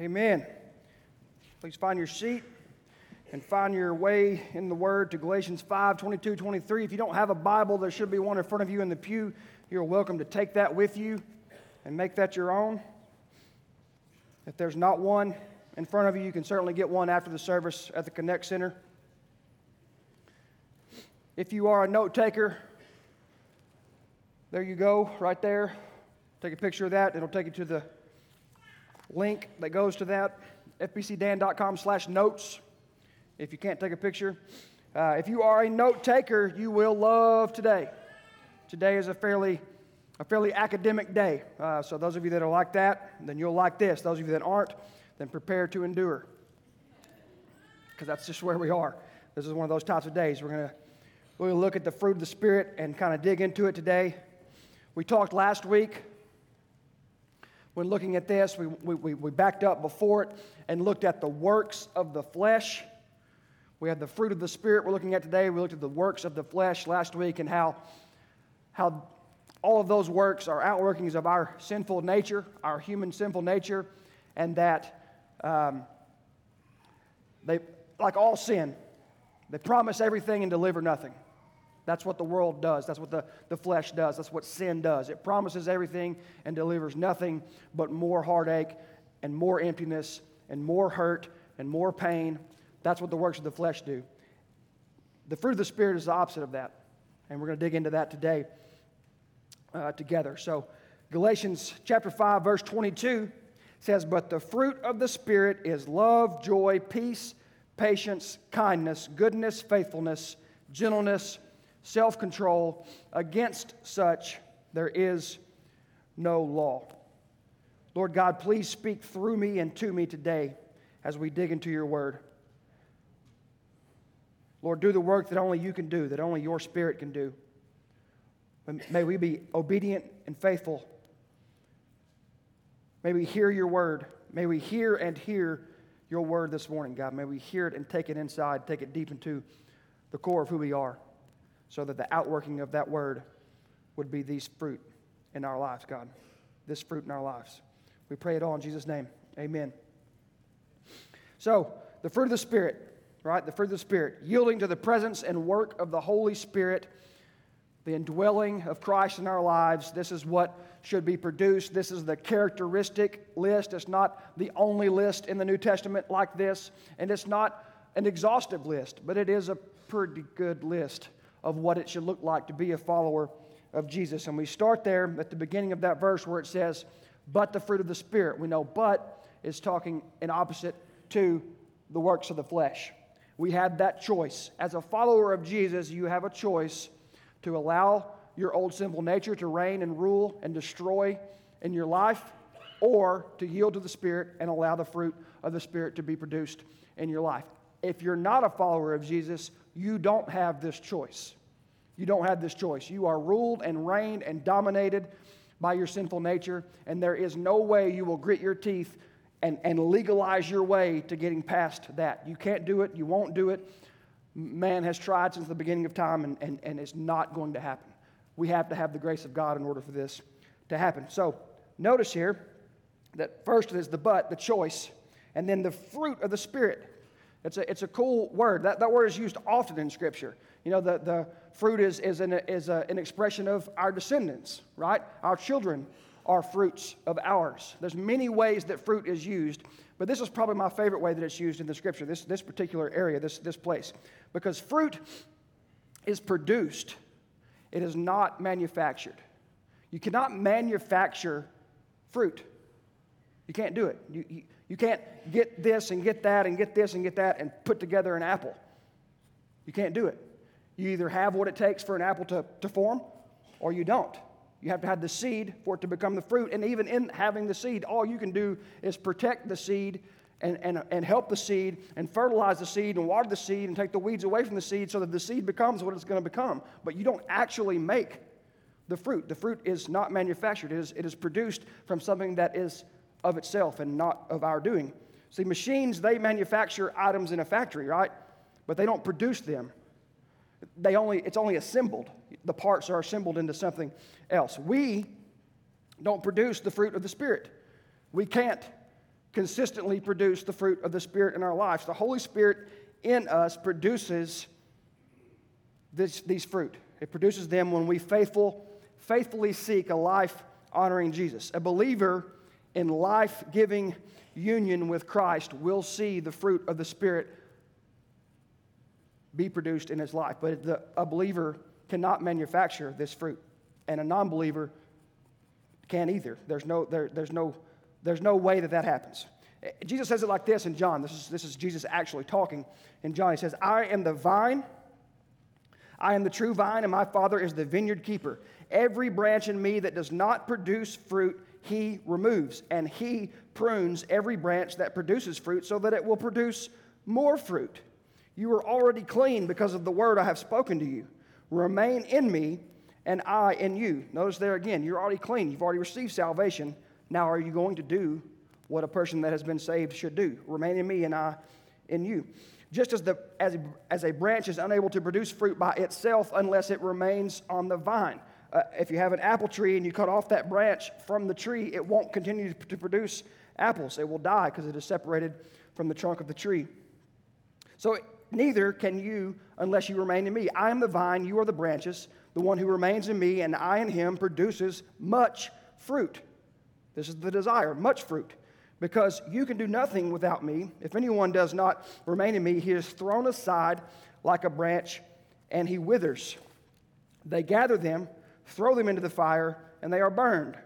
Amen. Please find your seat and find your way in the Word to Galatians 5 22, 23. If you don't have a Bible, there should be one in front of you in the pew. You're welcome to take that with you and make that your own. If there's not one in front of you, you can certainly get one after the service at the Connect Center. If you are a note taker, there you go, right there. Take a picture of that. It'll take you to the link that goes to that, fbcdan.com slash notes, if you can't take a picture. Uh, if you are a note taker, you will love today. Today is a fairly, a fairly academic day. Uh, so those of you that are like that, then you'll like this. Those of you that aren't, then prepare to endure. Because that's just where we are. This is one of those types of days. We're going to we'll look at the fruit of the Spirit and kind of dig into it today. We talked last week when looking at this, we, we, we backed up before it and looked at the works of the flesh. We had the fruit of the Spirit we're looking at today. We looked at the works of the flesh last week and how, how all of those works are outworkings of our sinful nature, our human sinful nature, and that um, they, like all sin, they promise everything and deliver nothing. That's what the world does. That's what the, the flesh does. That's what sin does. It promises everything and delivers nothing but more heartache and more emptiness and more hurt and more pain. That's what the works of the flesh do. The fruit of the Spirit is the opposite of that. And we're going to dig into that today uh, together. So, Galatians chapter 5, verse 22 says, But the fruit of the Spirit is love, joy, peace, patience, kindness, goodness, faithfulness, gentleness, self control. Against such there is no law. Lord God, please speak through me and to me today as we dig into your word. Lord, do the work that only you can do, that only your spirit can do. May we be obedient and faithful. May we hear your word. May we hear and hear your word this morning, God. May we hear it and take it inside, take it deep into the core of who we are so that the outworking of that word would be these fruit in our lives, God. This fruit in our lives. We pray it all in Jesus' name. Amen. So, the fruit of the Spirit, right? The fruit of the Spirit, yielding to the presence and work of the Holy Spirit, the indwelling of Christ in our lives. This is what should be produced. This is the characteristic list. It's not the only list in the New Testament like this, and it's not an exhaustive list, but it is a pretty good list of what it should look like to be a follower of Jesus. And we start there at the beginning of that verse where it says, but the fruit of the Spirit. We know but is talking in opposite to the works of the flesh. We have that choice. As a follower of Jesus, you have a choice to allow your old sinful nature to reign and rule and destroy in your life, or to yield to the Spirit and allow the fruit of the Spirit to be produced in your life. If you're not a follower of Jesus, you don't have this choice. You don't have this choice. You are ruled and reigned and dominated by your sinful nature, and there is no way you will grit your teeth and, and legalize your way to getting past that. You can't do it, you won't do it. Man has tried since the beginning of time, and, and, and it's not going to happen. We have to have the grace of God in order for this to happen. So, notice here that first is the but, the choice, and then the fruit of the Spirit. It's a, it's a cool word. That, that word is used often in Scripture. You know, the, the fruit is, is, an, is a, an expression of our descendants, right? Our children are fruits of ours. There's many ways that fruit is used, but this is probably my favorite way that it's used in the Scripture, this, this particular area, this, this place. Because fruit is produced, it is not manufactured. You cannot manufacture fruit. You can't do it. You, you, you can't get this and get that and get this and get that and put together an apple. You can't do it. You either have what it takes for an apple to, to form or you don't. You have to have the seed for it to become the fruit. And even in having the seed, all you can do is protect the seed and, and, and help the seed and fertilize the seed and water the seed and take the weeds away from the seed so that the seed becomes what it's going to become. But you don't actually make the fruit. The fruit is not manufactured, it is, it is produced from something that is of itself and not of our doing. See, machines, they manufacture items in a factory, right? But they don't produce them. They only, it's only assembled. The parts are assembled into something else. We don't produce the fruit of the Spirit. We can't consistently produce the fruit of the Spirit in our lives. The Holy Spirit in us produces this, these fruit. It produces them when we faithful, faithfully seek a life honoring Jesus. A believer in life giving union with Christ will see the fruit of the Spirit be produced in his life. But the, a believer cannot manufacture this fruit, and a non believer can't either. There's no, there, there's, no, there's no way that that happens. Jesus says it like this in John. This is, this is Jesus actually talking in John. He says, I am the vine. I am the true vine, and my Father is the vineyard keeper. Every branch in me that does not produce fruit, he removes, and he prunes every branch that produces fruit so that it will produce more fruit. You are already clean because of the word I have spoken to you. Remain in me, and I in you. Notice there again, you're already clean. You've already received salvation. Now, are you going to do what a person that has been saved should do? Remain in me, and I in you. Just as, the, as, as a branch is unable to produce fruit by itself unless it remains on the vine. Uh, if you have an apple tree and you cut off that branch from the tree, it won't continue to produce apples. It will die because it is separated from the trunk of the tree. So neither can you unless you remain in me. I am the vine, you are the branches. The one who remains in me and I in him produces much fruit. This is the desire, much fruit. Because you can do nothing without me. If anyone does not remain in me, he is thrown aside like a branch and he withers. They gather them, throw them into the fire, and they are burned.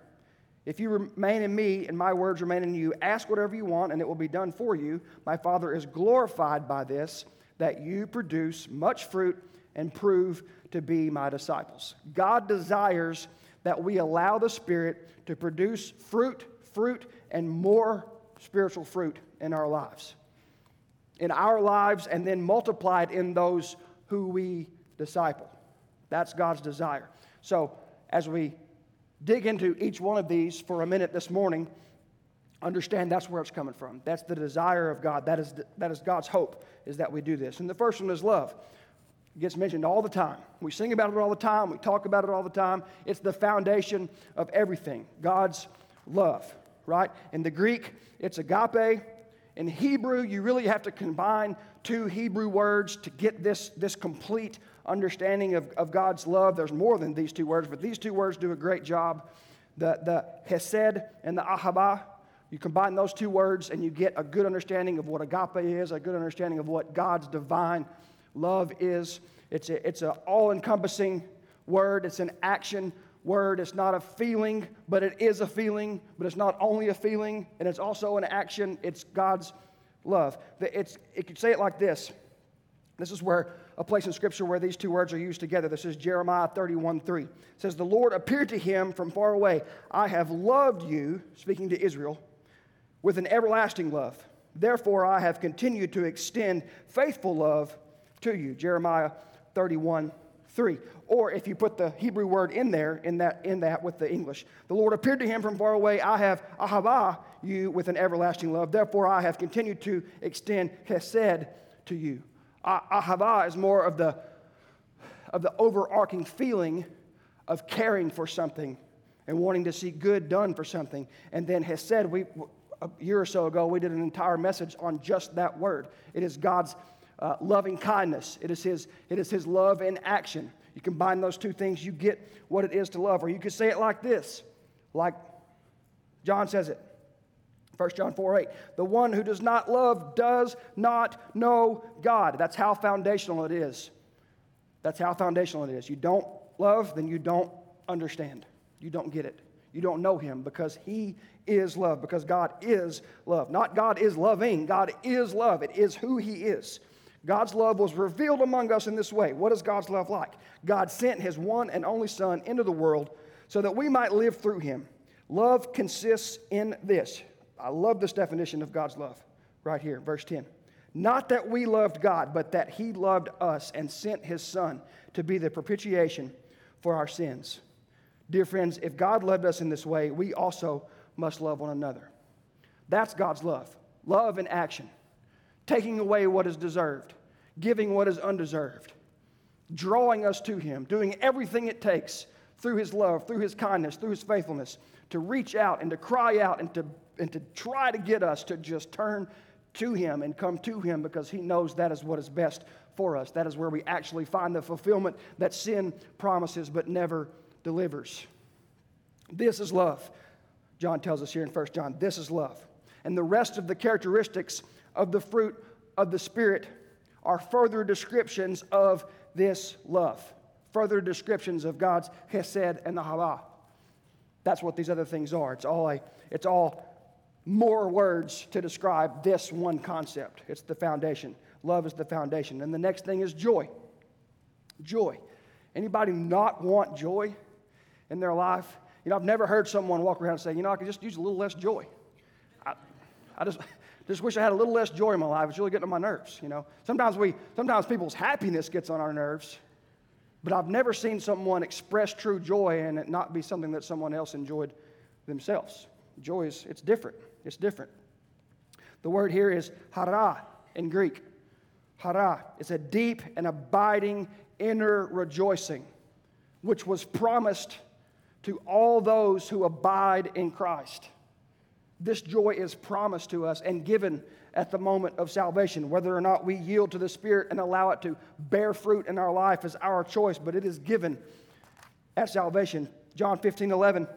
If you remain in me and my words remain in you, ask whatever you want and it will be done for you. My Father is glorified by this that you produce much fruit and prove to be my disciples. God desires that we allow the Spirit to produce fruit, fruit, and more spiritual fruit in our lives. In our lives, and then multiplied in those who we disciple. That's God's desire. So, as we dig into each one of these for a minute this morning, understand that's where it's coming from. That's the desire of God. That is, that is God's hope, is that we do this. And the first one is love. It gets mentioned all the time. We sing about it all the time. We talk about it all the time. It's the foundation of everything God's love, right? In the Greek, it's agape. In Hebrew, you really have to combine two Hebrew words to get this, this complete understanding of, of God's love. There's more than these two words, but these two words do a great job. The, the hesed and the ahava, you combine those two words and you get a good understanding of what agape is, a good understanding of what God's divine love is. It's an it's a all encompassing word, it's an action word. It's not a feeling, but it is a feeling, but it's not only a feeling, and it's also an action. It's God's love. It's, it could say it like this. This is where a place in Scripture where these two words are used together. This is Jeremiah 31 3. It says, The Lord appeared to him from far away. I have loved you, speaking to Israel with an everlasting love. Therefore, I have continued to extend faithful love to you. Jeremiah 31 3. Or if you put the Hebrew word in there, in that, in that with the English, the Lord appeared to him from far away. I have ahava you with an everlasting love. Therefore, I have continued to extend hesed to you. Ahava is more of the, of the overarching feeling of caring for something and wanting to see good done for something. And then Hesed, we, a year or so ago, we did an entire message on just that word. It is God's uh, loving kindness, it is, his, it is His love in action. You combine those two things, you get what it is to love. Or you could say it like this, like John says it. 1 John 4 8. The one who does not love does not know God. That's how foundational it is. That's how foundational it is. You don't love, then you don't understand. You don't get it. You don't know Him because He is love, because God is love. Not God is loving, God is love. It is who He is. God's love was revealed among us in this way. What is God's love like? God sent His one and only Son into the world so that we might live through Him. Love consists in this. I love this definition of God's love right here, verse 10. Not that we loved God, but that He loved us and sent His Son to be the propitiation for our sins. Dear friends, if God loved us in this way, we also must love one another. That's God's love. Love in action. Taking away what is deserved, giving what is undeserved, drawing us to Him, doing everything it takes through His love, through His kindness, through His faithfulness to reach out and to cry out and to and to try to get us to just turn to Him and come to Him because He knows that is what is best for us. That is where we actually find the fulfillment that sin promises but never delivers. This is love. John tells us here in 1 John, this is love. And the rest of the characteristics of the fruit of the Spirit are further descriptions of this love, further descriptions of God's Hesed and the ahava. That's what these other things are. It's all, a, it's all more words to describe this one concept. It's the foundation. Love is the foundation. And the next thing is joy. Joy. Anybody not want joy in their life? You know, I've never heard someone walk around and say, you know, I could just use a little less joy. I, I just, just wish I had a little less joy in my life. It's really getting on my nerves, you know. Sometimes we, sometimes people's happiness gets on our nerves, but I've never seen someone express true joy and it not be something that someone else enjoyed themselves. Joy is, it's different. It's different. The word here is chara in Greek. Chara. It's a deep and abiding inner rejoicing, which was promised to all those who abide in Christ. This joy is promised to us and given at the moment of salvation. Whether or not we yield to the Spirit and allow it to bear fruit in our life is our choice, but it is given at salvation. John 15 11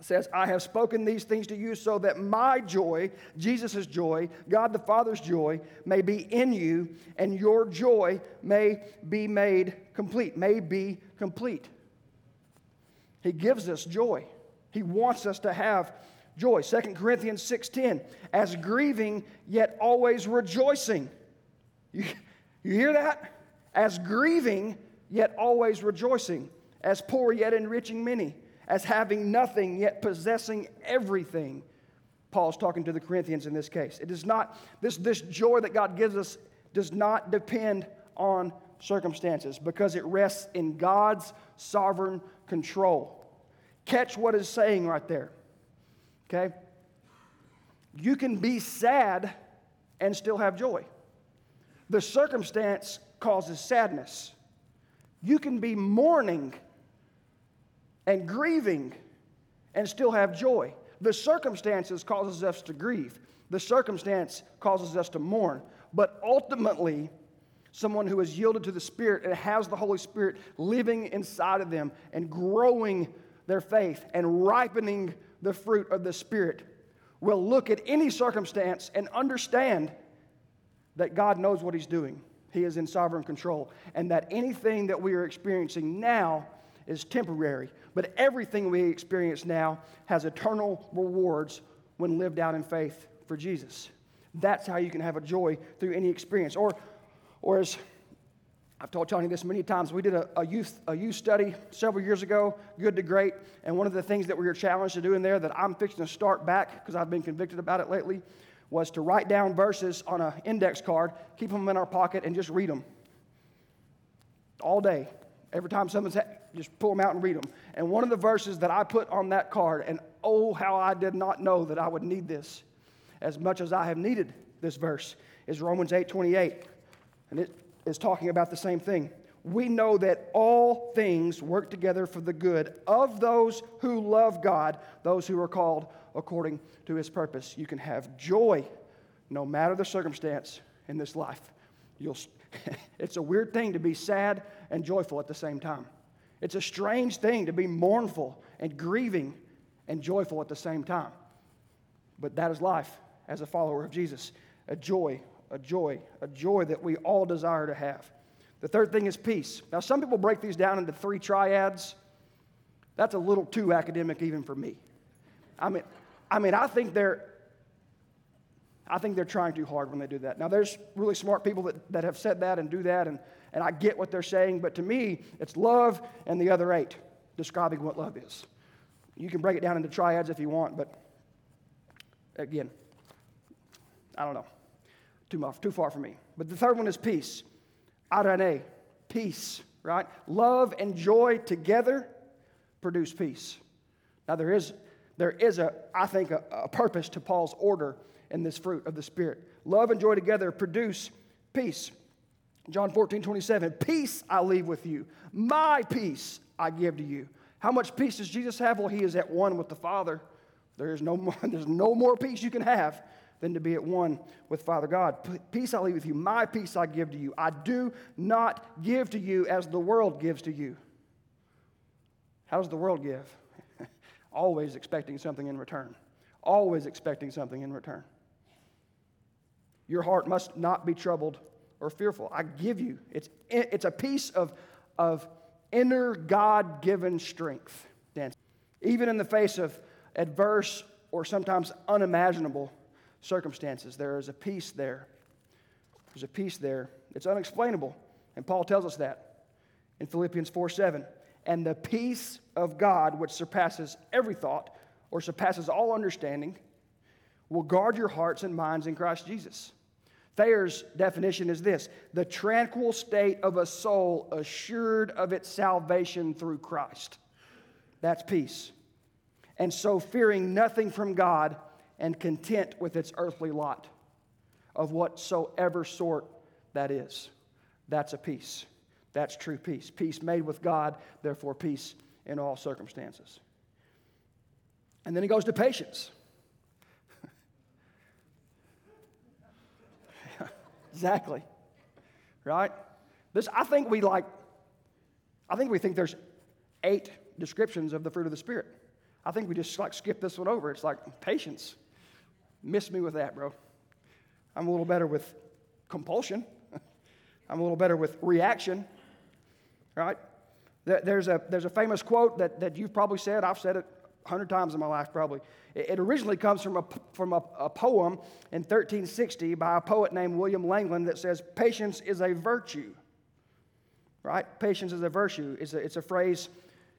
says, I have spoken these things to you so that my joy, Jesus' joy, God the Father's joy, may be in you, and your joy may be made complete, may be complete. He gives us joy. He wants us to have joy. 2 Corinthians 6:10, as grieving yet always rejoicing. You, you hear that? As grieving yet always rejoicing, as poor yet enriching many as having nothing yet possessing everything. Paul's talking to the Corinthians in this case. It is not, this, this joy that God gives us does not depend on circumstances because it rests in God's sovereign control. Catch what is saying right there. Okay? You can be sad and still have joy. The circumstance causes sadness. You can be mourning and grieving and still have joy. The circumstances causes us to grieve. The circumstance causes us to mourn. But ultimately, someone who has yielded to the Spirit and has the Holy Spirit living inside of them and growing their faith and ripening the fruit of the Spirit will look at any circumstance and understand that God knows what He's doing. He is in sovereign control. And that anything that we are experiencing now is temporary. But everything we experience now has eternal rewards when lived out in faith for Jesus. That's how you can have a joy through any experience. Or, or as I've told Tony this many times, we did a, a, youth, a youth study several years ago, Good to Great. And one of the things that we were challenged to do in there that I'm fixing to start back because I've been convicted about it lately was to write down verses on an index card, keep them in our pocket, and just read them all day. Every time someone's ha- just pull them out and read them. And one of the verses that I put on that card, and oh, how I did not know that I would need this as much as I have needed this verse, is Romans 8 28. And it is talking about the same thing. We know that all things work together for the good of those who love God, those who are called according to his purpose. You can have joy no matter the circumstance in this life. You'll, it's a weird thing to be sad and joyful at the same time. It's a strange thing to be mournful and grieving and joyful at the same time. But that is life as a follower of Jesus a joy, a joy, a joy that we all desire to have. The third thing is peace. Now, some people break these down into three triads. That's a little too academic even for me. I mean, I mean, I think they're I think they're trying too hard when they do that. Now, there's really smart people that, that have said that and do that, and, and I get what they're saying, but to me, it's love and the other eight describing what love is. You can break it down into triads if you want, but again, I don't know. Too, much, too far for me. But the third one is peace. Eirene, peace, right? Love and joy together produce peace. Now, there is, there is a, I think, a, a purpose to Paul's order in this fruit of the Spirit. Love and joy together produce peace. John 14, 27, peace I leave with you. My peace I give to you. How much peace does Jesus have? Well, he is at one with the Father. There is no more, there's no more peace you can have than to be at one with Father God. Peace I leave with you, my peace I give to you. I do not give to you as the world gives to you. How does the world give? Always expecting something in return. Always expecting something in return. Your heart must not be troubled or fearful. I give you, it's, it's a piece of, of inner God given strength, Dan. Even in the face of adverse or sometimes unimaginable circumstances, there is a peace there. There's a peace there. It's unexplainable. And Paul tells us that in Philippians 4 7. And the peace of God, which surpasses every thought or surpasses all understanding, will guard your hearts and minds in Christ Jesus. Thayer's definition is this the tranquil state of a soul assured of its salvation through Christ. That's peace. And so, fearing nothing from God and content with its earthly lot of whatsoever sort that is. That's a peace. That's true peace. Peace made with God, therefore, peace in all circumstances. And then he goes to patience. exactly. Right? This, I think we like, I think we think there's eight descriptions of the fruit of the Spirit. I think we just like skip this one over. It's like patience. Miss me with that, bro. I'm a little better with compulsion. I'm a little better with reaction, right? There's a, there's a famous quote that, that you've probably said. I've said it a hundred times in my life, probably. It, originally comes from, a, from a, a poem in 1360 by a poet named William Langland that says, Patience is a virtue, right? Patience is a virtue. It's a, it's a phrase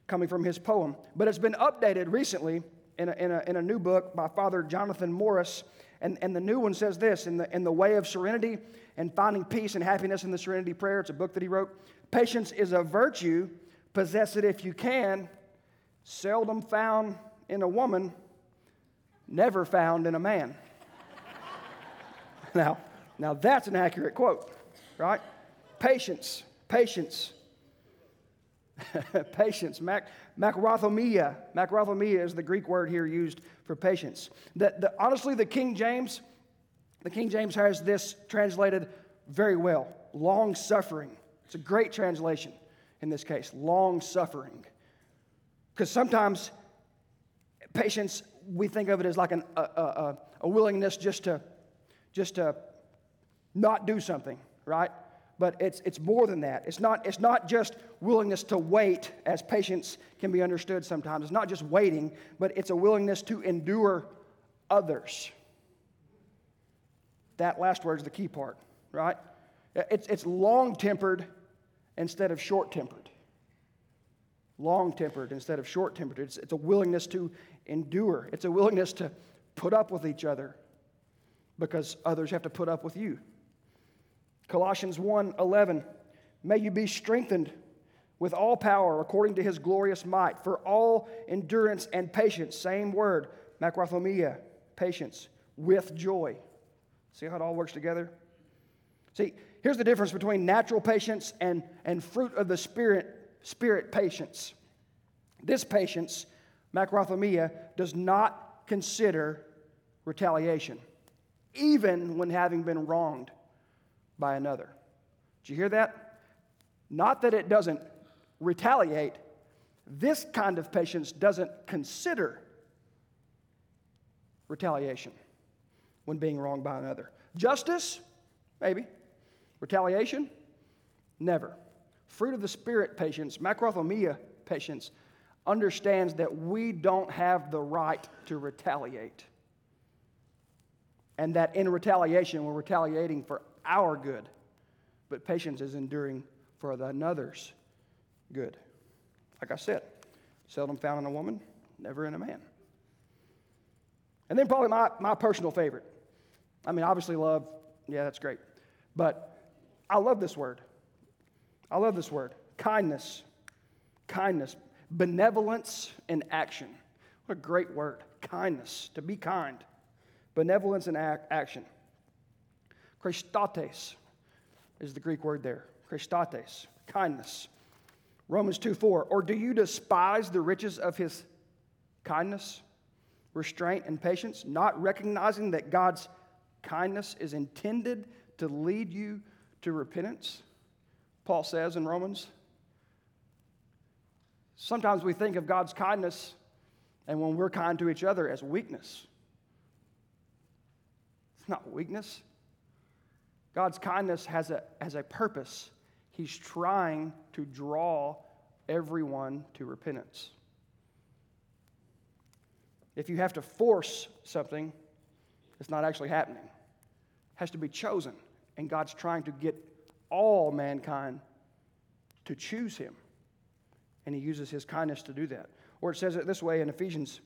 coming from his poem. But it's been updated recently in a, in a, in a new book by Father Jonathan Morris. And, and the new one says this in the, in the Way of Serenity and Finding Peace and Happiness in the Serenity Prayer. It's a book that he wrote. Patience is a virtue, possess it if you can, seldom found in a woman, never found in a man. now, now that's an accurate quote, right? Patience, patience. patience. Mac, makrothumia. Makrothumia is the Greek word here used for patience. The, the, honestly, the King James, the King James has this translated very well. Long suffering. It's a great translation in this case. Long suffering. Because sometimes patience, we think of it as like an, a, a, a willingness just to, just to not do something, right? But it's, it's more than that. It's not, it's not just willingness to wait, as patience can be understood sometimes. It's not just waiting, but it's a willingness to endure others. That last word is the key part, right? It's, it's long tempered instead of short tempered. Long tempered instead of short tempered. It's, it's a willingness to endure, it's a willingness to put up with each other because others have to put up with you. Colossians 1 11. May you be strengthened with all power according to his glorious might for all endurance and patience. Same word, makrothumia, patience, with joy. See how it all works together? See, here's the difference between natural patience and, and fruit of the Spirit, Spirit patience. This patience, makrothumia, does not consider retaliation, even when having been wronged by another. Did you hear that? Not that it doesn't retaliate, this kind of patience doesn't consider retaliation when being wronged by another. Justice, maybe. Retaliation, never. Fruit of the Spirit patience, makrothumia patience, understands that we don't have the right to retaliate. And that in retaliation, we're retaliating for our good, but patience is enduring for another's good. Like I said, seldom found in a woman, never in a man. And then, probably my, my personal favorite. I mean, obviously, love, yeah, that's great. But I love this word. I love this word kindness. Kindness. Benevolence in action. What a great word. Kindness, to be kind. Benevolence in ac- action. Christotes is the Greek word there. Christotes, kindness. Romans 2 4. Or do you despise the riches of his kindness, restraint, and patience, not recognizing that God's kindness is intended to lead you to repentance? Paul says in Romans. Sometimes we think of God's kindness and when we're kind to each other as weakness. It's not weakness. God's kindness has a, has a purpose. He's trying to draw everyone to repentance. If you have to force something, it's not actually happening. It has to be chosen. And God's trying to get all mankind to choose Him. And He uses His kindness to do that. Or it says it this way in Ephesians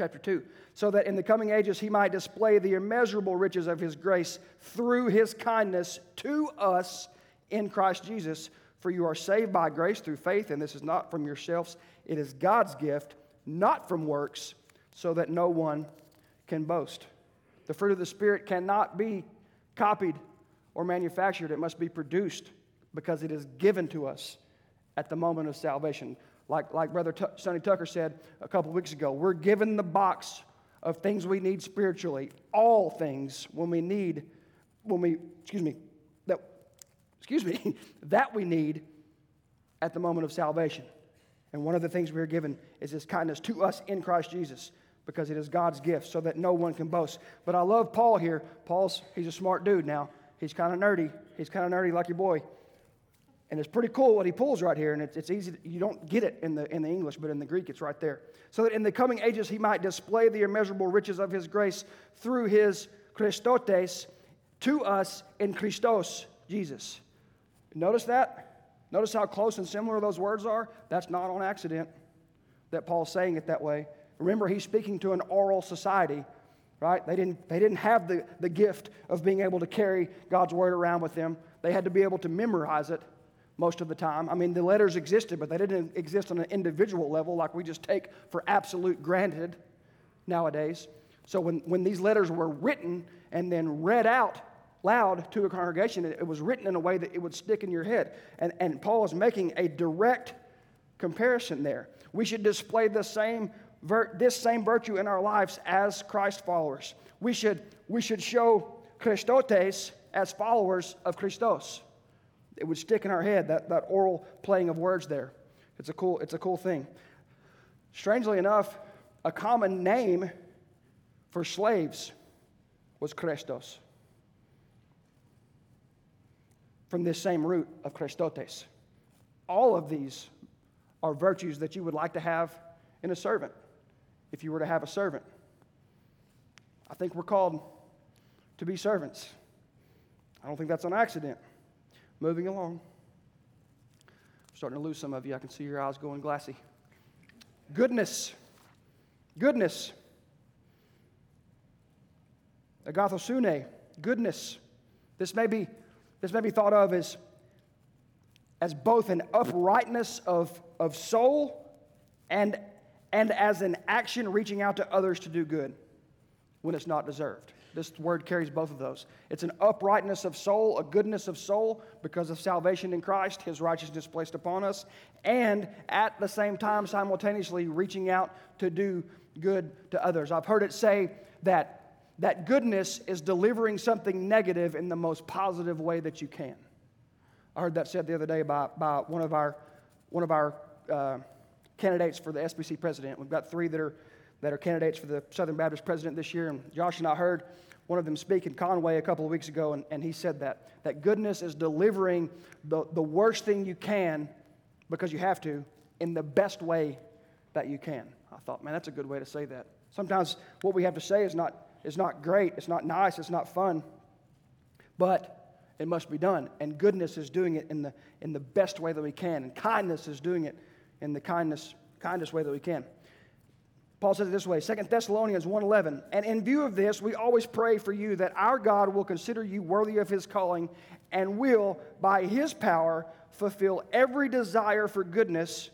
chapter 2 so that in the coming ages He might display the immeasurable riches of His grace through His kindness to us in Christ Jesus. For you are saved by grace through faith, and this is not from yourselves, it is God's gift, not from works so that no one can boast. The fruit of the Spirit cannot be copied or manufactured, it must be produced because it is given to us at the moment of salvation. Like, like Brother T- Sonny Tucker said a couple weeks ago, we're given the box of things we need spiritually, all things when we need, when we, excuse me, that, excuse me, that we need at the moment of salvation. And one of the things we are given is his kindness to us in Christ Jesus because it is God's gift so that no one can boast. But I love Paul here. Paul's, he's a smart dude now. He's kind of nerdy. He's kind of nerdy like your boy. And it's pretty cool what he pulls right here. And it's, it's easy, to, you don't get it in the, in the English, but in the Greek it's right there. So that in the coming ages he might display the immeasurable riches of his grace through his Christotes to us in Christos, Jesus. Notice that? Notice how close and similar those words are? That's not on accident that Paul's saying it that way. Remember, he's speaking to an oral society, right? They didn't, they didn't have the, the gift of being able to carry God's word around with them. They had to be able to memorize it most of the time. I mean, the letters existed, but they didn't exist on an individual level like we just take for absolute granted nowadays. So when, when these letters were written and then read out loud to a congregation, it, it was written in a way that it would stick in your head. And, and Paul is making a direct comparison there. We should display the same vir- this same virtue in our lives as Christ followers. We should, we should show Christotes as followers of Christos. It would stick in our head, that, that oral playing of words there. It's a cool, it's a cool thing. Strangely enough, a common name for slaves was Christos. From this same root of Christotes. All of these are virtues that you would like to have in a servant if you were to have a servant. I think we're called to be servants. I don't think that's an accident. Moving along. I'm starting to lose some of you. I can see your eyes going glassy. Goodness. Goodness. Agathosune. Goodness. This may be, this may be thought of as, as both an uprightness of, of soul and and as an action reaching out to others to do good when it's not deserved. This word carries both of those. It's an uprightness of soul, a goodness of soul because of salvation in Christ, his righteousness placed upon us, and at the same time, simultaneously reaching out to do good to others. I've heard it say that that goodness is delivering something negative in the most positive way that you can. I heard that said the other day by, by one of our, one of our uh, candidates for the SBC president. We've got three that are, that are candidates for the Southern Baptist president this year. And Josh and I heard one of them speak in Conway a couple of weeks ago, and, and he said that, that goodness is delivering the, the worst thing you can, because you have to, in the best way that you can. I thought, man, that's a good way to say that. Sometimes what we have to say is not, is not great, it's not nice, it's not fun, but it must be done. And goodness is doing it in the, in the best way that we can, and kindness is doing it in the kindness, kindest way that we can. Paul says it this way 2 Thessalonians 1:11 and in view of this we always pray for you that our God will consider you worthy of his calling and will by his power fulfill every desire for goodness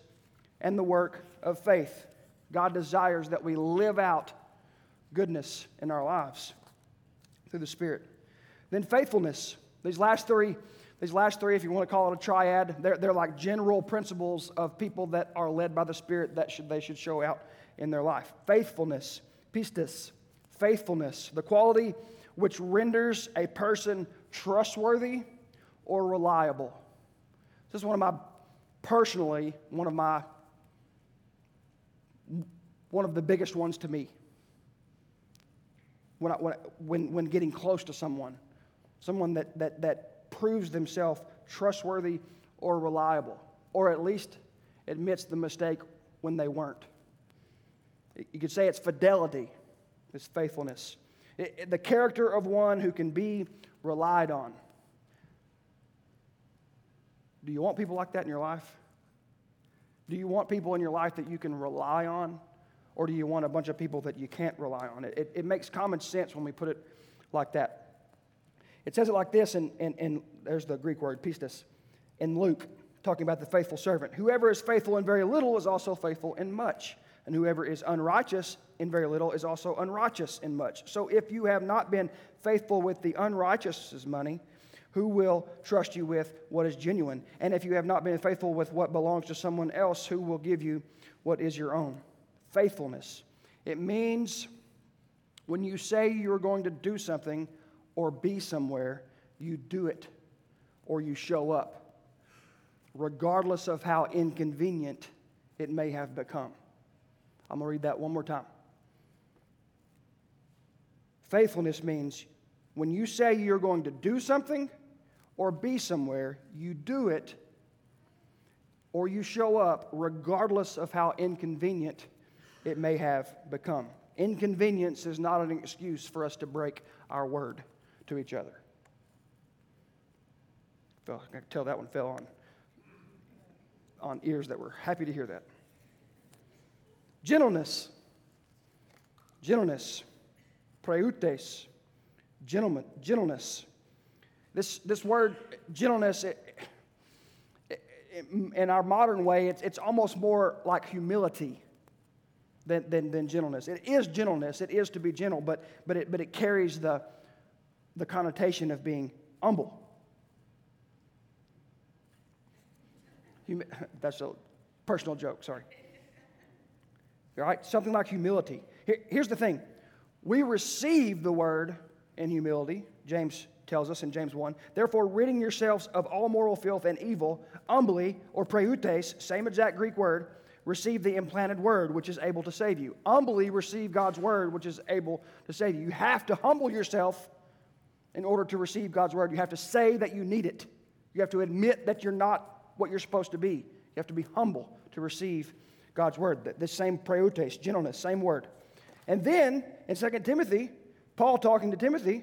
and the work of faith. God desires that we live out goodness in our lives through the Spirit. Then faithfulness. These last three these last three, if you want to call it a triad, they're, they're like general principles of people that are led by the Spirit that should, they should show out in their life. Faithfulness. pistis, faithfulness, the quality which renders a person trustworthy or reliable. This is one of my, personally, one of my, one of the biggest ones to me. When, I, when, when, when getting close to someone, someone that, that, that proves themselves trustworthy or reliable, or at least admits the mistake when they weren't. You could say it's fidelity, it's faithfulness. It, it, the character of one who can be relied on. Do you want people like that in your life? Do you want people in your life that you can rely on? Or do you want a bunch of people that you can't rely on? It, it, it makes common sense when we put it like that. It says it like this, and, and, and there's the Greek word, pistis, in Luke, talking about the faithful servant. Whoever is faithful in very little is also faithful in much, and whoever is unrighteous in very little is also unrighteous in much. So if you have not been faithful with the unrighteous's money, who will trust you with what is genuine? And if you have not been faithful with what belongs to someone else, who will give you what is your own? Faithfulness. It means when you say you're going to do something or be somewhere, you do it or you show up, regardless of how inconvenient it may have become. I'm going to read that one more time. Faithfulness means when you say you're going to do something or be somewhere, you do it or you show up regardless of how inconvenient it may have become. Inconvenience is not an excuse for us to break our word to each other. I can tell that one fell on, on ears that were happy to hear that. Gentleness. Gentleness. Preutes. Gentleman, gentleness. This, this word gentleness, it, in our modern way, it's, it's almost more like humility than, than, than gentleness. It is gentleness, it is to be gentle, but, but, it, but it carries the, the connotation of being humble. That's a personal joke, sorry. Right, something like humility. Here, here's the thing we receive the word in humility, James tells us in James 1. Therefore, ridding yourselves of all moral filth and evil, humbly, or preutes, same exact Greek word, receive the implanted word which is able to save you. Humbly receive God's word which is able to save you. You have to humble yourself in order to receive God's word. You have to say that you need it. You have to admit that you're not what you're supposed to be. You have to be humble to receive God's word. The same preutes, gentleness, same word. And then in 2 Timothy, Paul talking to Timothy,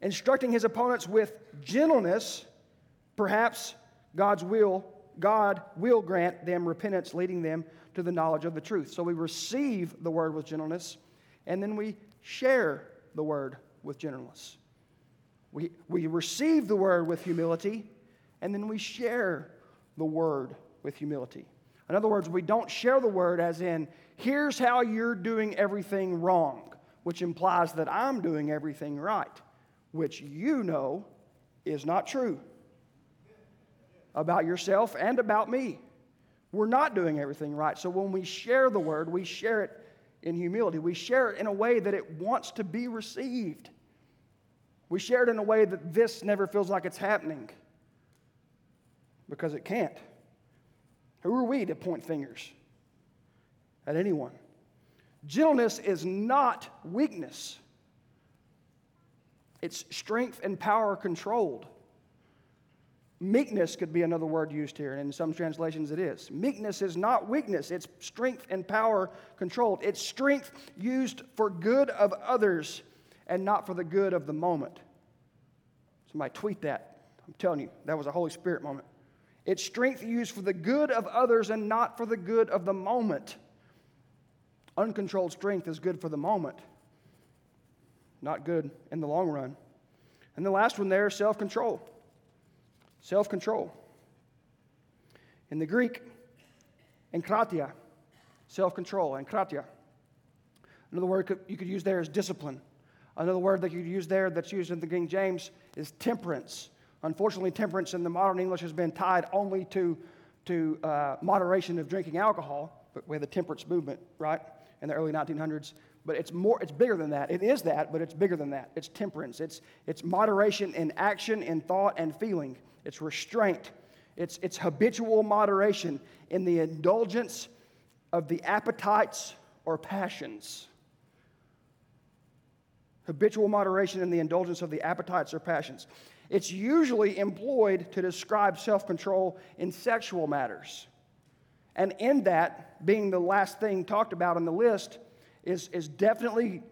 instructing his opponents with gentleness, perhaps God's will, God will grant them repentance, leading them to the knowledge of the truth. So we receive the word with gentleness, and then we share the word with gentleness. We, we receive the word with humility, and then we share the word with humility. In other words, we don't share the word as in, here's how you're doing everything wrong, which implies that I'm doing everything right which you know is not true about yourself and about me. We're not doing everything right. So when we share the word, we share it in humility. We share it in a way that it wants to be received. We share it in a way that this never feels like it's happening because it can't. Who are we to point fingers at anyone? Gentleness is not weakness. It's strength and power controlled. Meekness could be another word used here, and in some translations it is. Meekness is not weakness, it's strength and power controlled. It's strength used for good of others and not for the good of the moment. Somebody tweet that. I'm telling you, that was a Holy Spirit moment. It's strength used for the good of others and not for the good of the moment. Uncontrolled strength is good for the moment not good in the long run. And the last one there is self control. Self control. In the Greek, enkrateia, self control, enkrateia. Another word you could use there is discipline. Another word that you could use there that's used in the King James is temperance. Unfortunately, temperance in the modern English has been tied only to, to uh, moderation of drinking alcohol, but we had the temperance movement, right, in the early 1900s. but it's more it's bigger than that. It is that, but it's bigger than that. It's temperance. It's it's moderation in action, in thought and feeling. It's restraint. It's it's habitual moderation in the indulgence of the appetites or passions. Habitual moderation in the indulgence of the appetites or passions. It's usually employed to describe self control in sexual matters. And in that, being the last thing talked about on the list, is, is definitely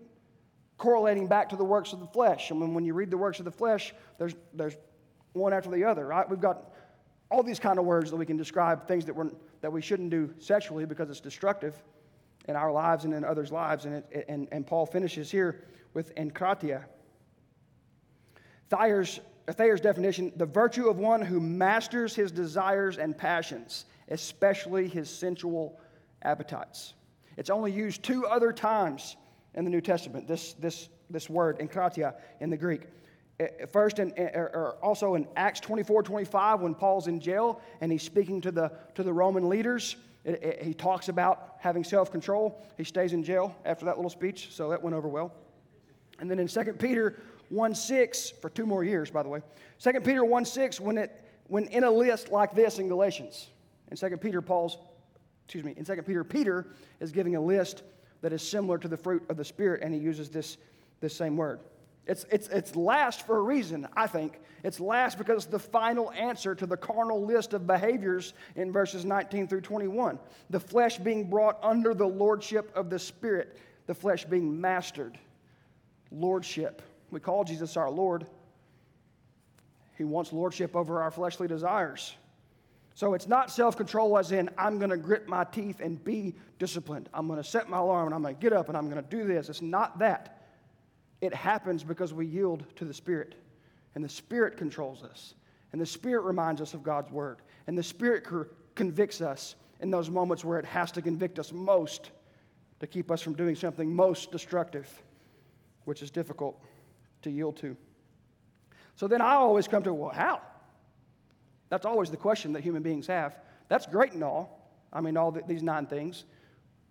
correlating back to the works of the flesh. I mean, when you read the works of the flesh, there's, there's one after the other, right? We've got all these kind of words that we can describe things that, we're, that we shouldn't do sexually because it's destructive in our lives and in others' lives. And, it, and, and Paul finishes here with enkrateia. Thayer's, Thayer's definition the virtue of one who masters his desires and passions, especially his sensual appetites. It's only used two other times in the New Testament, this, this, this word, enkrateia, in the Greek. Eh, eh, first, in, or also in Acts 24 25, when Paul's in jail and he's speaking to the, to the Roman leaders, it, it, he talks about having self control. He stays in jail after that little speech, so that went over well. And then in 2 Peter 1 6, for two more years, by the way, 2 Peter 1 6, when, it, when in a list like this in Galatians, in 2 Peter, Paul's excuse me, in 2 Peter, Peter is giving a list that is similar to the fruit of the Spirit, and he uses this, this same word. It's, it's, it's last for a reason, I think. It's last because it's the final answer to the carnal list of behaviors in verses 19 through 21. The flesh being brought under the lordship of the Spirit, the flesh being mastered. Lordship. We call Jesus our Lord. He wants lordship over our fleshly desires. So it's not self control as in, I'm going to grit my teeth and be disciplined. I'm going to set my alarm and I'm going to get up and I'm going to do this. It's not that. It happens because we yield to the Spirit. And the Spirit controls us. And the Spirit reminds us of God's Word. And the Spirit convicts us in those moments where it has to convict us most to keep us from doing something most destructive, which is difficult to yield to. So then I always come to, well, how? That's always the question that human beings have. That's great and all. I mean, all the, these nine things,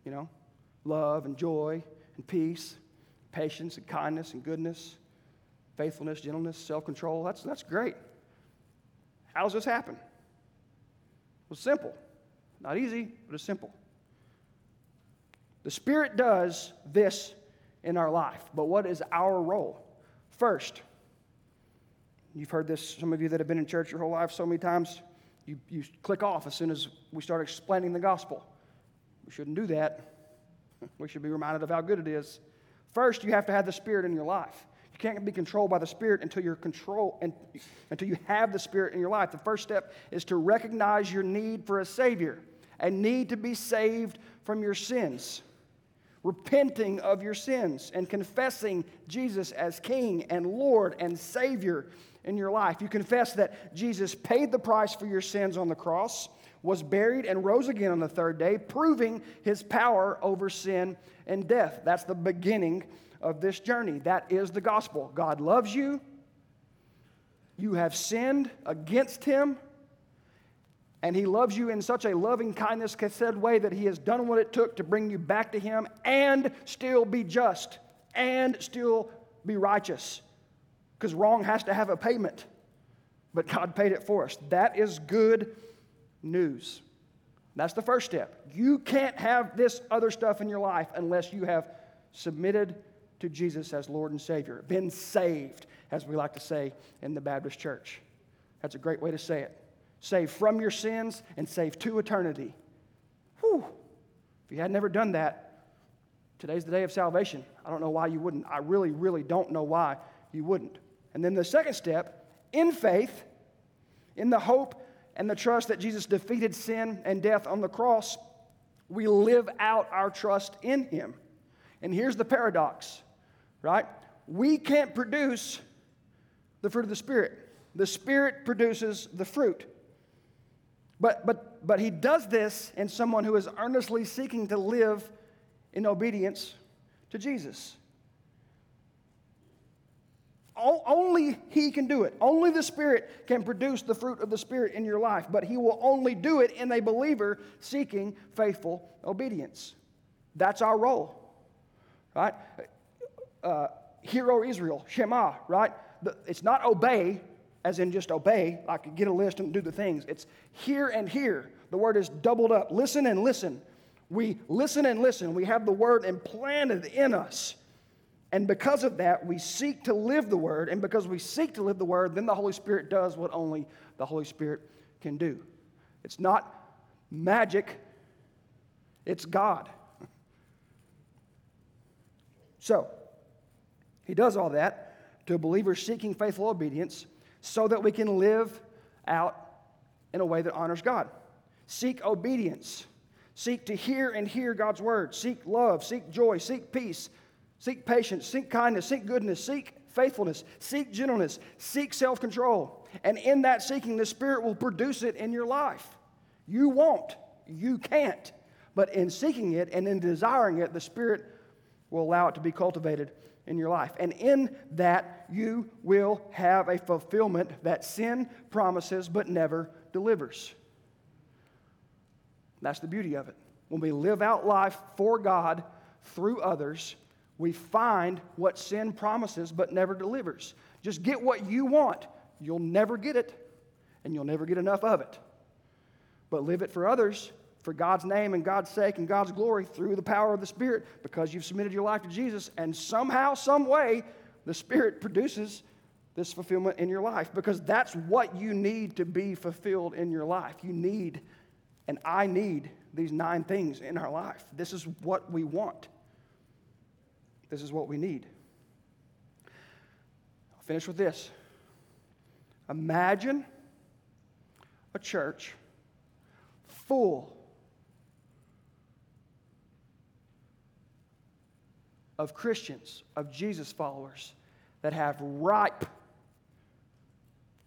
you know, love and joy and peace, patience and kindness and goodness, faithfulness, gentleness, self control. That's, that's great. How does this happen? Well, simple. Not easy, but it's simple. The Spirit does this in our life, but what is our role? First, You've heard this, some of you that have been in church your whole life so many times, you, you click off as soon as we start explaining the gospel. We shouldn't do that. We should be reminded of how good it is. First, you have to have the Spirit in your life. You can't be controlled by the Spirit until you're control and until you have the Spirit in your life. The first step is to recognize your need for a Savior, a need to be saved from your sins repenting of your sins and confessing Jesus as King and Lord and Savior in your life. You confess that Jesus paid the price for your sins on the cross, was buried, and rose again on the third day, proving his power over sin and death. That's the beginning of this journey. That is the gospel. God loves you. You have sinned against him. And he loves you in such a loving kindness, chesed way that he has done what it took to bring you back to him and still be just and still be righteous because wrong has to have a payment. But God paid it for us. That is good news. That's the first step. You can't have this other stuff in your life unless you have submitted to Jesus as Lord and Savior, been saved, as we like to say in the Baptist church. That's a great way to say it. Saved from your sins and saved to eternity. Whew. If you had never done that, today's the day of salvation. I don't know why you wouldn't. I really, really don't know why you wouldn't. And then the second step, in faith, in the hope and the trust that Jesus defeated sin and death on the cross, we live out our trust in Him. And here's the paradox, right? We can't produce the fruit of the Spirit, the Spirit produces the fruit. But, but, but He does this in someone who is earnestly seeking to live in obedience to Jesus. Only He can do it. Only the Spirit can produce the fruit of the Spirit in your life, but He will only do it in a believer seeking faithful obedience. That's our role. right? Uh, hear, O Israel, Shema, right? It's not obey, as in just obey, like get a list and do the things. It's hear and hear. The word is doubled up. Listen and listen. We listen and listen. We have the word implanted in us. And because of that, we seek to live the word. And because we seek to live the word, then the Holy Spirit does what only the Holy Spirit can do. It's not magic, it's God. So, he does all that to believers seeking faithful obedience so that we can live out in a way that honors God. Seek obedience. Seek to hear and hear God's word. Seek love, seek joy, seek peace, seek patience, seek kindness, seek goodness, seek faithfulness, seek gentleness, seek self control. And in that seeking, the Spirit will produce it in your life. You won't, you can't. But in seeking it and in desiring it, the Spirit will allow it to be cultivated in your life. And in that, you will have a fulfillment that sin promises but never delivers. That's the beauty of it. When we live out life for God through others, we find what sin promises but never delivers. Just get what you want. You'll never get it, and you'll never get enough of it. But live it for others, for God's name and God's sake and God's glory through the power of the Spirit because you've submitted your life to Jesus, and somehow, some way, the Spirit produces this fulfillment in your life because that's what you need to be fulfilled in your life. You need, and I need, these nine things in our life. This is what we want. This is what we need. I'll finish with this. Imagine a church full of Christians, of Jesus followers that have ripe,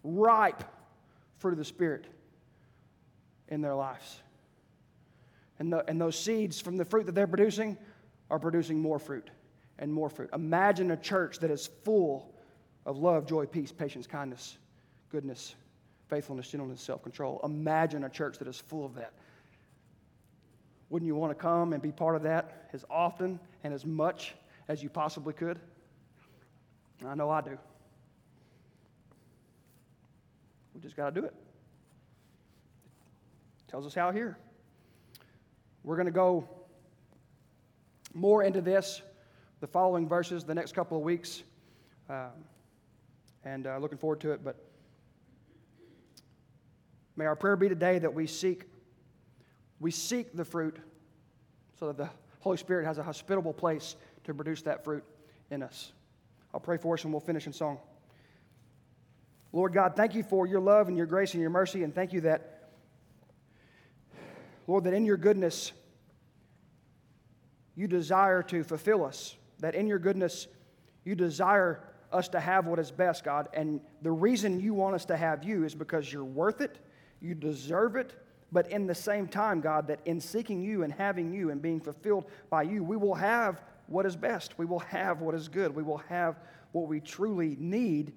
ripe fruit of the Spirit in their lives. And, the, and those seeds from the fruit that they're producing are producing more fruit and more fruit. Imagine a church that is full of love, joy, peace, patience, kindness, goodness, faithfulness, gentleness, self control. Imagine a church that is full of that. Wouldn't you want to come and be part of that as often and as much as you possibly could? I know I do. We just got to do it. Tells us how here. We're going to go more into this the following verses the next couple of weeks. Um, and uh, looking forward to it. But may our prayer be today that we seek, we seek the fruit so that the Holy Spirit has a hospitable place to produce that fruit in us. I'll pray for us and we'll finish in song. Lord God, thank you for your love and your grace and your mercy, and thank you that, Lord, that in your goodness, you desire to fulfill us, that in your goodness, you desire us to have what is best, God. And the reason you want us to have you is because you're worth it, you deserve it, but in the same time, God, that in seeking you and having you and being fulfilled by you, we will have what is best. We will have what is good. We will have what we truly need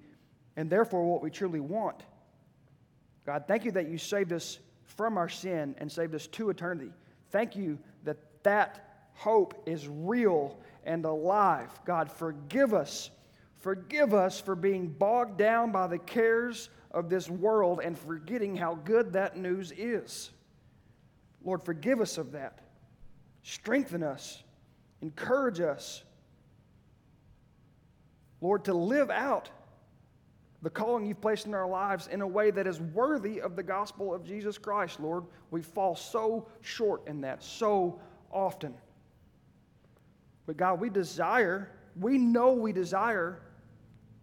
and therefore what we truly want. God, thank you that you saved us from our sin and saved us to eternity. Thank you that that hope is real and alive. God, forgive us. Forgive us for being bogged down by the cares of this world and forgetting how good that news is. Lord, forgive us of that. Strengthen us Encourage us, Lord, to live out the calling you've placed in our lives in a way that is worthy of the gospel of Jesus Christ, Lord. We fall so short in that so often. But God, we desire, we know we desire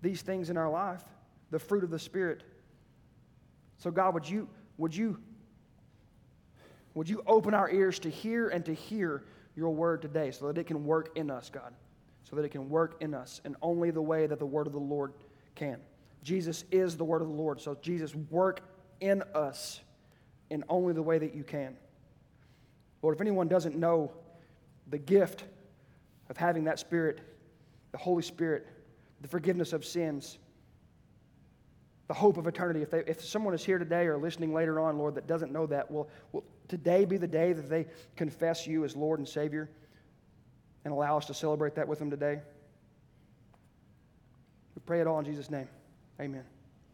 these things in our life, the fruit of the Spirit. So, God, would you, would you, would you open our ears to hear and to hear your word today so that it can work in us, God, so that it can work in us in only the way that the word of the Lord can. Jesus is the word of the Lord, so Jesus, work in us in only the way that you can. Lord, if anyone doesn't know the gift of having that Spirit, the Holy Spirit, the forgiveness of sins, the hope of eternity. If, they, if someone is here today or listening later on, Lord, that doesn't know that, will, will today be the day that they confess you as Lord and Savior? and allow us to celebrate that with them today. We pray it all in Jesus' name. Amen.